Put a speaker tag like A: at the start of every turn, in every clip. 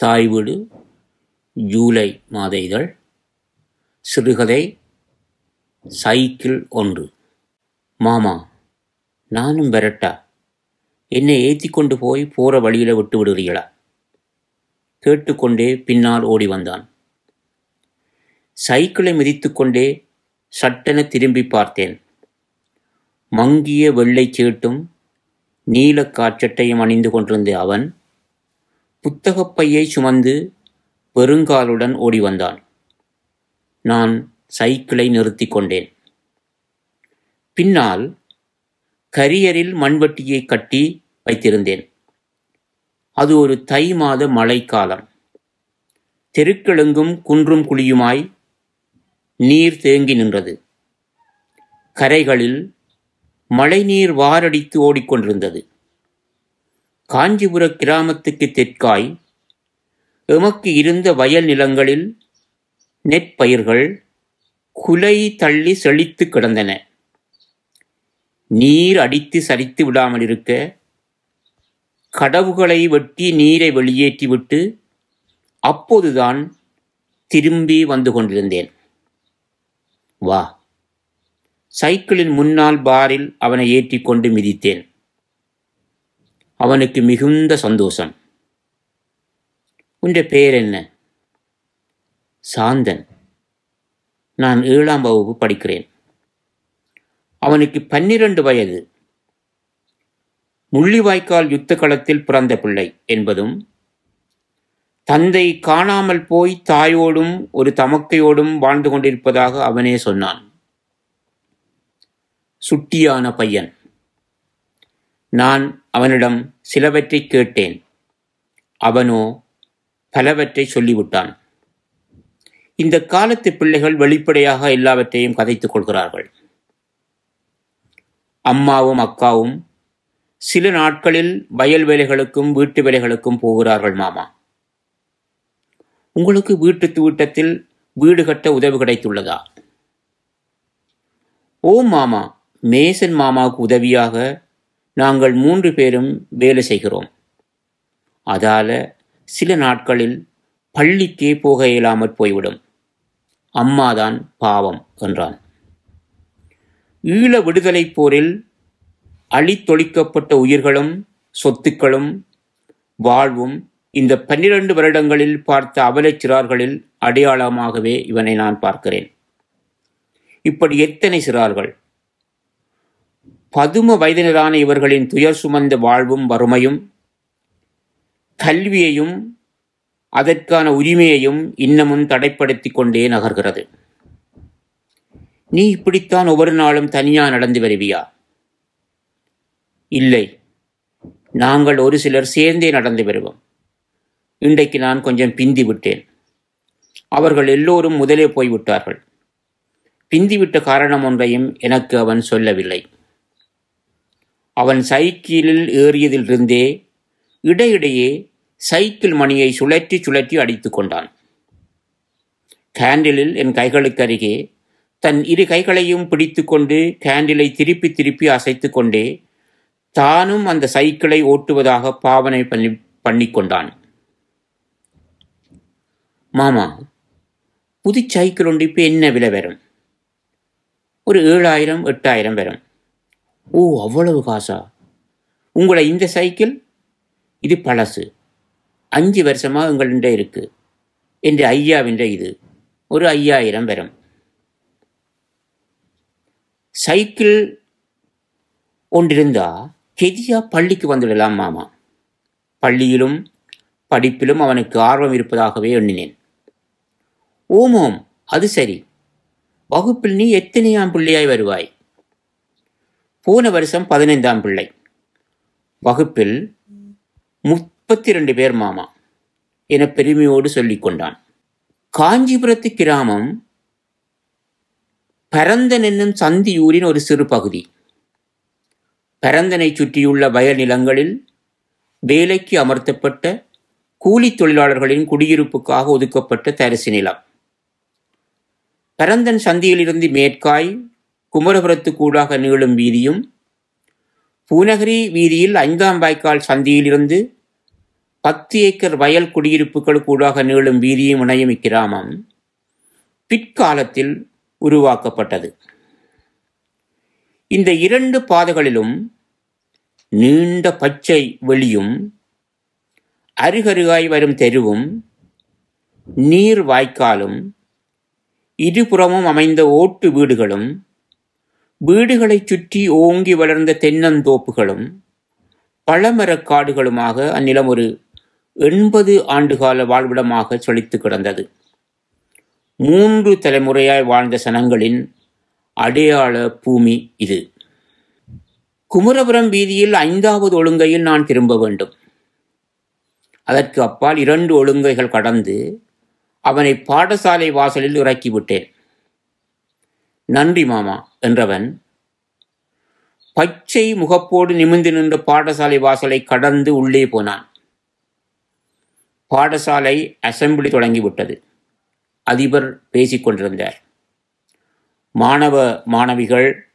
A: தாய் வீடு ஜூலை மாத இதழ் சிறுகதை சைக்கிள் ஒன்று. மாமா நானும் வரட்டா என்னை ஏற்றி கொண்டு போய் போகிற வழியில் விட்டு விடுறீங்களா கேட்டுக்கொண்டே பின்னால் ஓடி வந்தான். சைக்கிளை மிதித்துக்கொண்டே சட்டென திரும்பி பார்த்தேன். மங்கிய வெள்ளை சேட்டும் நீல காற்றட்டையும் அணிந்து கொண்டிருந்த அவன் புத்தகப் பையைச் சுமந்து பெருங்காலுடன் ஓடி வந்தான் நான் சைக்கிளை நிறுத்தி கொண்டேன். பின்னால் கரியரில் மண்வெட்டியை கட்டி வைத்திருந்தேன். அது ஒரு தை மாத மழைக்காலம். தெருக்கெழுங்கும் குன்றும் குழியுமாய் நீர் தேங்கி நின்றது. கரைகளில் மழைநீர் வாரடித்து ஓடிக்கொண்டிருந்தது. காஞ்சிபுர கிராமத்துக்கு தெற்காய் எமக்கு இருந்த வயல் நிலங்களில் நெற்பயிர்கள் குலை தள்ளி செழித்து கிடந்தன. நீர் அடித்து சரித்து விடாமல் இருக்க கடவுகளை வெட்டி நீரை வெளியேற்றிவிட்டு அப்போதுதான் திரும்பி வந்து கொண்டிருந்தேன். வா. சைக்கிளின் முன்னால் பாரில் அவனை ஏற்றிக்கொண்டு மிதித்தேன். அவனுக்கு மிகுந்த சந்தோஷம். உன்ற பெயர் என்ன? சாந்தன். நான் ஏழாம் வகுப்பு படிக்கிறேன். அவனுக்கு பன்னிரண்டு வயது. முள்ளிவாய்க்கால் யுத்த களத்தில் பிறந்த பிள்ளை என்பதும் தந்தை காணாமல் போய் தாயோடும் ஒரு தமக்கையோடும் வாழ்ந்து கொண்டிருப்பதாக அவனே சொன்னான். சுட்டியான பையன். நான் அவனிடம் சிலவற்றை கேட்டேன். அவனோ பலவற்றை சொல்லிவிட்டான். இந்த காலத்து பிள்ளைகள் வெளிப்படையாக எல்லாவற்றையும் கதைத்துக் கொள்கிறார்கள். அம்மாவும் அக்காவும் சில நாட்களில் வயல் வேலைகளுக்கும் வீட்டு வேலைகளுக்கும் போகிறார்கள் மாமா. உங்களுக்கு வீட்டு தூட்டத்தில் வீடு கட்ட உதவி கிடைத்துள்ளதா? ஓ மாமா மேசன் மாமாவுக்கு உதவியாக நாங்கள் மூன்று பேரும் வேலை செய்கிறோம். அதால சில நாட்களில் பள்ளிக்கே போக இயலாமற் போய்விடும். அம்மாதான் பாவம் என்றான். ஈழ விடுதலை போரில் அழித்தொழிக்கப்பட்ட உயிர்களும் சொத்துக்களும் வாழ்வும் இந்த பன்னிரண்டு வருடங்களில் பார்த்த அவலச் சிறார்களில் அடையாளமாகவே இவனை நான் பார்க்கிறேன். இப்படி எத்தனை சிறார்கள்? பதும வயதினரான இவர்களின் துயர் சுமந்த வாழ்வும் வறுமையும் கல்வியையும் அதற்கான உரிமையையும் இன்னமும் தடைப்படுத்தி கொண்டே நகர்கிறது. நீ இப்படித்தான் ஒவ்வொரு நாளும் தனியா நடந்து வருவியா? இல்லை. நாங்கள் ஒரு சிலர் சேர்ந்தே நடந்து வருவோம். இன்றைக்கு நான் கொஞ்சம் பிந்தி விட்டேன். அவர்கள் எல்லோரும் முதலே போய்விட்டார்கள். பிந்திவிட்ட காரணம் ஒன்றையும் எனக்கு அவன் சொல்லவில்லை. அவன் சைக்கிளில் ஏறியதிலிருந்தே இடையிடையே சைக்கிள் மணியை சுழற்றி சுழற்றி அடித்து கொண்டான். கேண்டிலில் என் கைகளுக்கு அருகே தன் இரு கைகளையும் பிடித்து கொண்டு கேண்டிலை திருப்பி திருப்பி அசைத்து கொண்டே தானும் அந்த சைக்கிளை ஓட்டுவதாக பாவனை பண்ணி பண்ணிக்கொண்டான் மாமா புது சைக்கிள் ஒன்று இப்போ என்ன விலை வரும்? ஒரு ஏழாயிரம் எட்டாயிரம் வரும். ஓ அவ்வளவு காசா? உங்களை இந்த சைக்கிள்? இது பழசு. அஞ்சு வருஷமாக உங்கள்கிட்ட இருக்கு. என்ற ஐயாவின்ற இது. ஒரு ஐயாயிரம் வரும். சைக்கிள் ஒன்றிருந்தா கெதியா பள்ளிக்கு வந்துடலாம் மாமா. பள்ளியிலும் படிப்பிலும் அவனுக்கு ஆர்வம் இருப்பதாகவே எண்ணினேன். ஓமோம் அது சரி. வகுப்பில் நீ எத்தனையாம் பிள்ளையாய் வருவாய்? போன வருஷம் பதினைந்தாம் பிள்ளை. வகுப்பில் முப்பத்தி ரெண்டு பேர் மாமா என பெருமையோடு சொல்லிக் கொண்டான். காஞ்சிபுரத்து கிராமம் பரந்தன் என்னும் சந்தியூரின் ஒரு சிறு பகுதி. பரந்தனை சுற்றியுள்ள வயல் நிலங்களில் வேலைக்கு அமர்த்தப்பட்ட கூலி தொழிலாளர்களின் குடியிருப்புக்காக ஒதுக்கப்பட்ட தரிசு நிலம். பரந்தன் சந்தியிலிருந்து மேற்காய் குமரபுரத்துக்கூடாக நீளும் வீதியும் பூநகரி வீதியில் ஐந்தாம் வாய்க்கால் சந்தியிலிருந்து பத்து ஏக்கர் வயல் குடியிருப்புகள் கூடாக நீளும் வீதியும் இணையும் இக்கிராமம் பிற்காலத்தில் உருவாக்கப்பட்டது. இந்த இரண்டு பாதைகளிலும் நீண்ட பச்சை வெளியும் அருகருகாய் வரும் தெருவும் நீர் வாய்க்காலும் இருபுறமும் அமைந்த ஓட்டு வீடுகளும் வீடுகளைச் சுற்றி ஓங்கி வளர்ந்த தென்னந்தோப்புகளும் பழமரக் காடுகளுமாக அந்நிலம் ஒரு எண்பது ஆண்டுகால வாழ்விடமாக செழித்து கிடந்தது. மூன்று தலைமுறையாய் வாழ்ந்த சனங்களின் அடையாள பூமி இது. குமரபுரம் வீதியில் ஐந்தாவது ஒழுங்கையில் நான் திரும்ப வேண்டும். அதற்கு அப்பால் இரண்டு ஒழுங்கைகள் கடந்து அவனை பாடசாலை வாசலில் இறக்கிவிட்டேன். நன்றி மாமா என்றவன் பச்சை முகப்போடு நிமிந்து நின்ற பாடசாலை வாசலை கடந்து உள்ளே போனான். பாடசாலை அசெம்பிளி தொடங்கிவிட்டது. அதிபர் பேசிக் கொண்டிருந்தார். மாணவ மாணவிகள்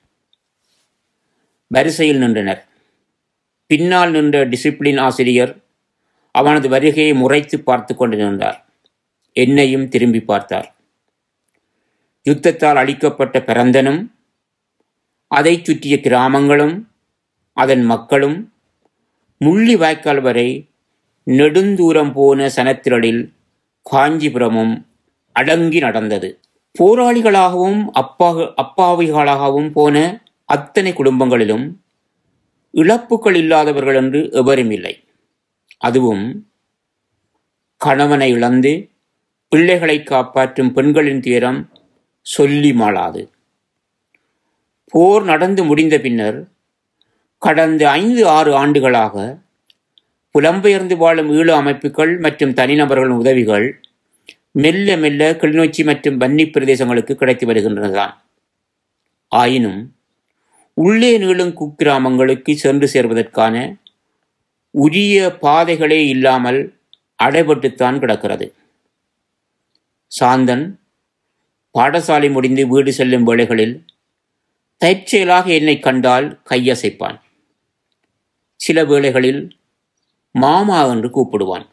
A: வரிசையில் நின்றனர். பின்னால் நின்ற டிசிப்ளின் ஆசிரியர் அவனது வருகையை முறைத்து பார்த்து கொண்டு நின்றார் என்னையும் திரும்பி பார்த்தார். யுத்தத்தால் அழிக்கப்பட்ட பிறந்தனும் அதைச் சுற்றிய கிராமங்களும் அதன் மக்களும் முள்ளி வாய்க்கால் வரை நெடுந்தூரம் போன சனத்திரளில் காஞ்சிபுரமும் அடங்கி நடந்தது. போராளிகளாகவும் அப்பா அப்பாவிகளாகவும் போன அத்தனை குடும்பங்களிலும் இழப்புகள் இல்லாதவர்கள் என்று எவரும் இல்லை. அதுவும் கணவனை இழந்து பிள்ளைகளை காப்பாற்றும் பெண்களின் துயரம் சொல்லி மாளாது. போர் நடந்து முடிந்த பின்னர் கடந்த ஐந்து ஆறு ஆண்டுகளாக புலம்பெயர்ந்து வாழும் ஈழ அமைப்புகள் மற்றும் தனிநபர்களின் உதவிகள் மெல்ல மெல்ல கிளிநொச்சி மற்றும் வன்னி பிரதேசங்களுக்கு கிடைத்து வருகின்றனதான். ஆயினும் உள்ளே நீளும் குக்கிராமங்களுக்கு சென்று சேர்வதற்கான உரிய பாதைகளே இல்லாமல் அடைபட்டுத்தான் கிடக்கிறது. சாந்தன் பாடசாலை முடிந்து வீடு செல்லும் வேளைகளில் தற்செயலாக என்னை கண்டால் கையசைப்பான். சில வேளைகளில் மாமா என்று கூப்பிடுவான்.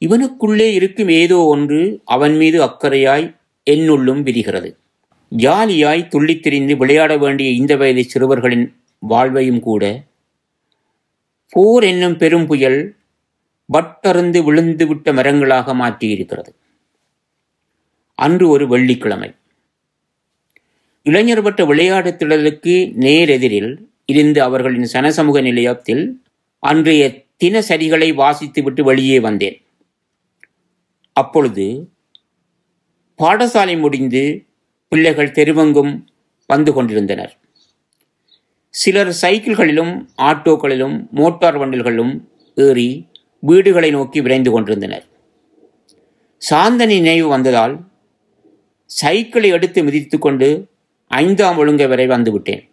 A: இவனுக்குள்ளே இருக்கும் ஏதோ ஒன்று அவன் மீது அக்கறையாய் என்னுள்ளும் விரிகிறது. ஜாலியாய் துள்ளித் திரிந்து விளையாட வேண்டிய இந்த வயது சிறுவர்களின் வாழ்வையும் கூட போர் என்னும் பெரும் புயல் வட்டருந்து விழுந்து விட்ட மரங்களாக மாற்றியிருக்கிறது. அன்று ஒரு வெள்ளிக்கிழமை. இளைஞர் பட்ட விளையாட்டு திடலுக்கு நேரெதிரில் இருந்த அவர்களின் சனசமூக நிலையத்தில் அன்றைய தினசரிகளை வாசித்துவிட்டு வெளியே வந்தேன். அப்பொழுது பாடசாலை முடிந்து பிள்ளைகள் தெருவெங்கும் வந்து கொண்டிருந்தனர். சிலர் சைக்கிள்களிலும் ஆட்டோக்களிலும் மோட்டார் வண்டில்களிலும் ஏறி வீடுகளை நோக்கி விரைந்து கொண்டிருந்தனர். சாந்தனி நினைவு வந்ததால் சைக்கிளை எடுத்து மிதித்து கொண்டு ஐந்தாம் ஒழுங்கை வரை வந்துவிட்டேன்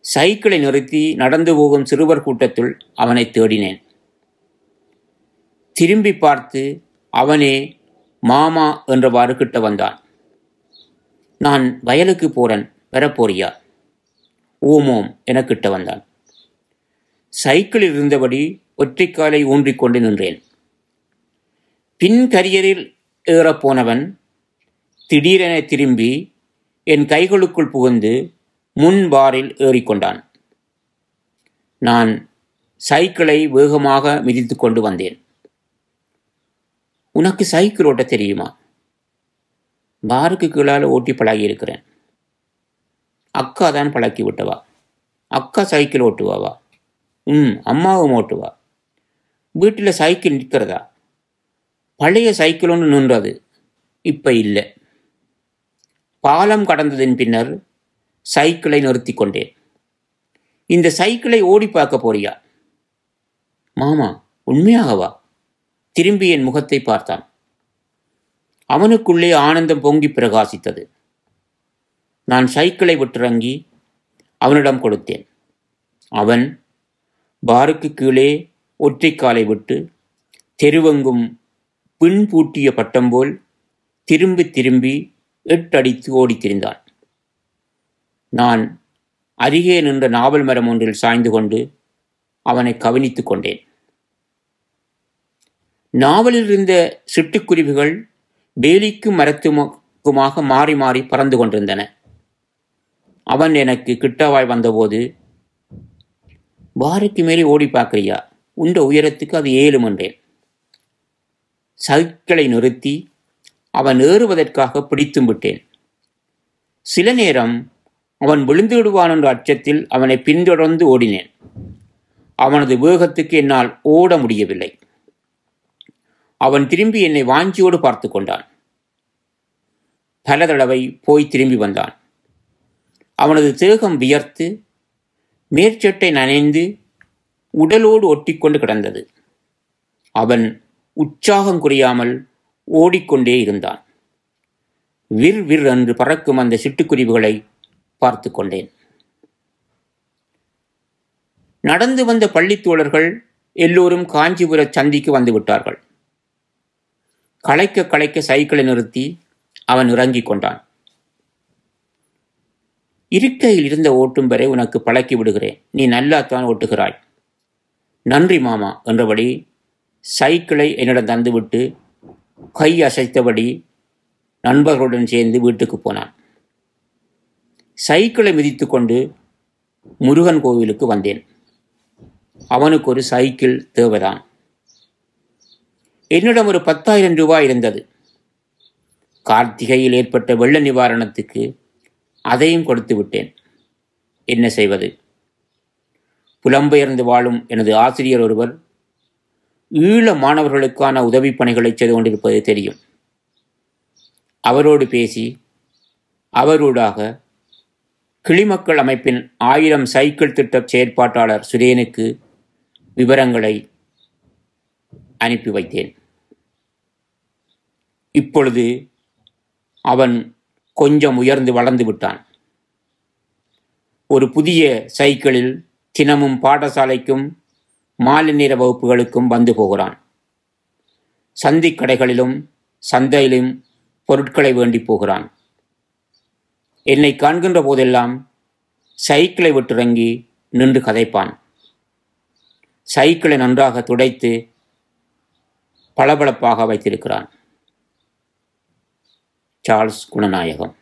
A: சைக்கிளை நிறுத்தி நடந்து போகும் சிறுவர் கூட்டத்துள் அவனை தேடினேன். திரும்பி பார்த்து அவனே மாமா என்றவாறு கிட்ட வந்தான். நான் வயலுக்கு போறேன் வரப்போறியா? ஓமோம் என கிட்ட வந்தான். சைக்கிளில் இருந்தபடி ஒற்றைக்காலை ஊன்றிக்கொண்டு நின்றேன். பின் கரியரில் ஏறப்போனவன் திடீரென திரும்பி என் கைகளுக்குள் புகுந்து முன் பாரில் ஏறிக்கொண்டான். நான் சைக்கிளை வேகமாக மிதித்து கொண்டு வந்தேன். உனக்கு சைக்கிள் ஓட்ட தெரியுமா? பாருக்கு கீழால் ஓட்டி பழகி இருக்கிறேன் அக்கா தான் பழக்கி விட்டவா? அக்கா சைக்கிள் ஓட்டுவாவா? ம் அம்மாவும் ஓட்டுவா? வீட்டில் சைக்கிள் நிற்கிறதா? பழைய சைக்கிள் ஒன்று நின்றது. இப்போ இல்லை. பாலம் கடந்ததின் பின்னர் சைக்கிளை நிறுத்தி கொண்டேன் இந்த சைக்கிளை ஓடி பார்க்க போறியா? மாமா உண்மையாகவா? திரும்பி என் முகத்தை பார்த்தான். அவனுக்குள்ளே ஆனந்தம் பொங்கி பிரகாசித்தது. நான் சைக்கிளை விட்டிறங்கி அவனிடம் கொடுத்தேன். அவன் பாருக்கு கீழே ஒற்றைக்காலை விட்டு தெருவெங்கும் பின் பூட்டிய பட்டம் போல் திரும்பி திரும்பி எட்டடித்து ஓடித் திரிந்தான் நான் அருகே நின்ற நாவல் மரம் ஒன்றில் சாய்ந்து கொண்டு அவனை கவனித்துக் கொண்டேன். நாவலில் இருந்த சிட்டுக்குருவிகள் வேலிக்கும் மரத்துக்குமாக மாறி மாறி பறந்து கொண்டிருந்தன. அவன் எனக்கு கிட்டவாய் வந்தபோது பாருக்கு மேலே ஓடி பார்க்குறியா? உண்ட உயரத்துக்கு அது ஏழும் என்றேன். சைக்கிளை நிறுத்தி அவன் ஏறுவதற்காக பிடித்தும் விட்டேன். சில நேரம் அவன் விழுந்து விடுவான் என்ற அச்சத்தில் அவனை பின்தொடர்ந்து ஓடினேன். அவனது வேகத்துக்கு என்னால் ஓட முடியவில்லை. அவன் திரும்பி என்னை வாஞ்சியோடு பார்த்து கொண்டான். பல தடவை போய் திரும்பி வந்தான். அவனது தேகம் வியர்த்து மேற்சட்டை நனைந்து உடலோடு ஒட்டிக்கொண்டு கிடந்தது. அவன் உற்சாகம் குறையாமல் ஓடிக்கொண்டே இருந்தான். விர் விர் என்று பறக்கும் அந்த சிட்டுக்குருவிகளை பார்த்து கொண்டேன். நடந்து வந்த பள்ளித்தோழர்கள் எல்லோரும் காஞ்சிபுர சந்திக்கு வந்து விட்டார்கள். களைக்க களைக்க சைக்கிளை நிறுத்தி அவன் இறங்கிக் கொண்டான். இருக்கையில் இருந்த ஓட்டும் வரை உனக்கு பழக்கி விடுகிறேன். நீ நல்லாத்தான் ஓட்டுகிறாய். நன்றி மாமா என்றபடி சைக்கிளை என்னிடம் தந்துவிட்டு கை அசைத்தபடி நண்பர்களுடன் சேர்ந்து வீட்டுக்கு போனான். சைக்கிளை மிதித்து கொண்டு முருகன் கோவிலுக்கு வந்தேன். அவனுக்கு ஒரு சைக்கிள் தேவைதான். என்னிடம் ஒரு பத்தாயிரம் ரூபாய் இருந்தது. கார்த்திகையில் ஏற்பட்ட வெள்ள நிவாரணத்துக்கு அதையும் கொடுத்து விட்டேன். என்ன செய்வது? புலம்பெயர்ந்து வாழும் எனது ஆசிரியர் ஒருவர் ஈழ மாணவர்களுக்கான உதவி பணிகளை செய்து கொண்டிருப்பது தெரியும். அவரோடு பேசி அவரூடாக கிளிமக்கள் அமைப்பின் ஆயிரம் சைக்கிள் திட்ட செயற்பாட்டாளர் சுரேனுக்கு விவரங்களை அனுப்பி வைத்தேன். இப்பொழுது அவன் கொஞ்சம் உயர்ந்து வளர்ந்து விட்டான். ஒரு புதிய சைக்கிளில் தினமும் பாடசாலைக்கும் மாலை நேர வகுப்புகளுக்கும் வந்து போகிறான். சந்திக் கடைகளிலும் சந்தையிலும் பொருட்களை வேண்டி போகிறான். என்னை காண்கின்ற போதெல்லாம் சைக்கிளை விட்டிறங்கி நின்று கதைப்பான். சைக்கிளை நன்றாக துடைத்து பளபளப்பாக வைத்திருக்கிறான். சார்ல்ஸ் குணநாயகம்.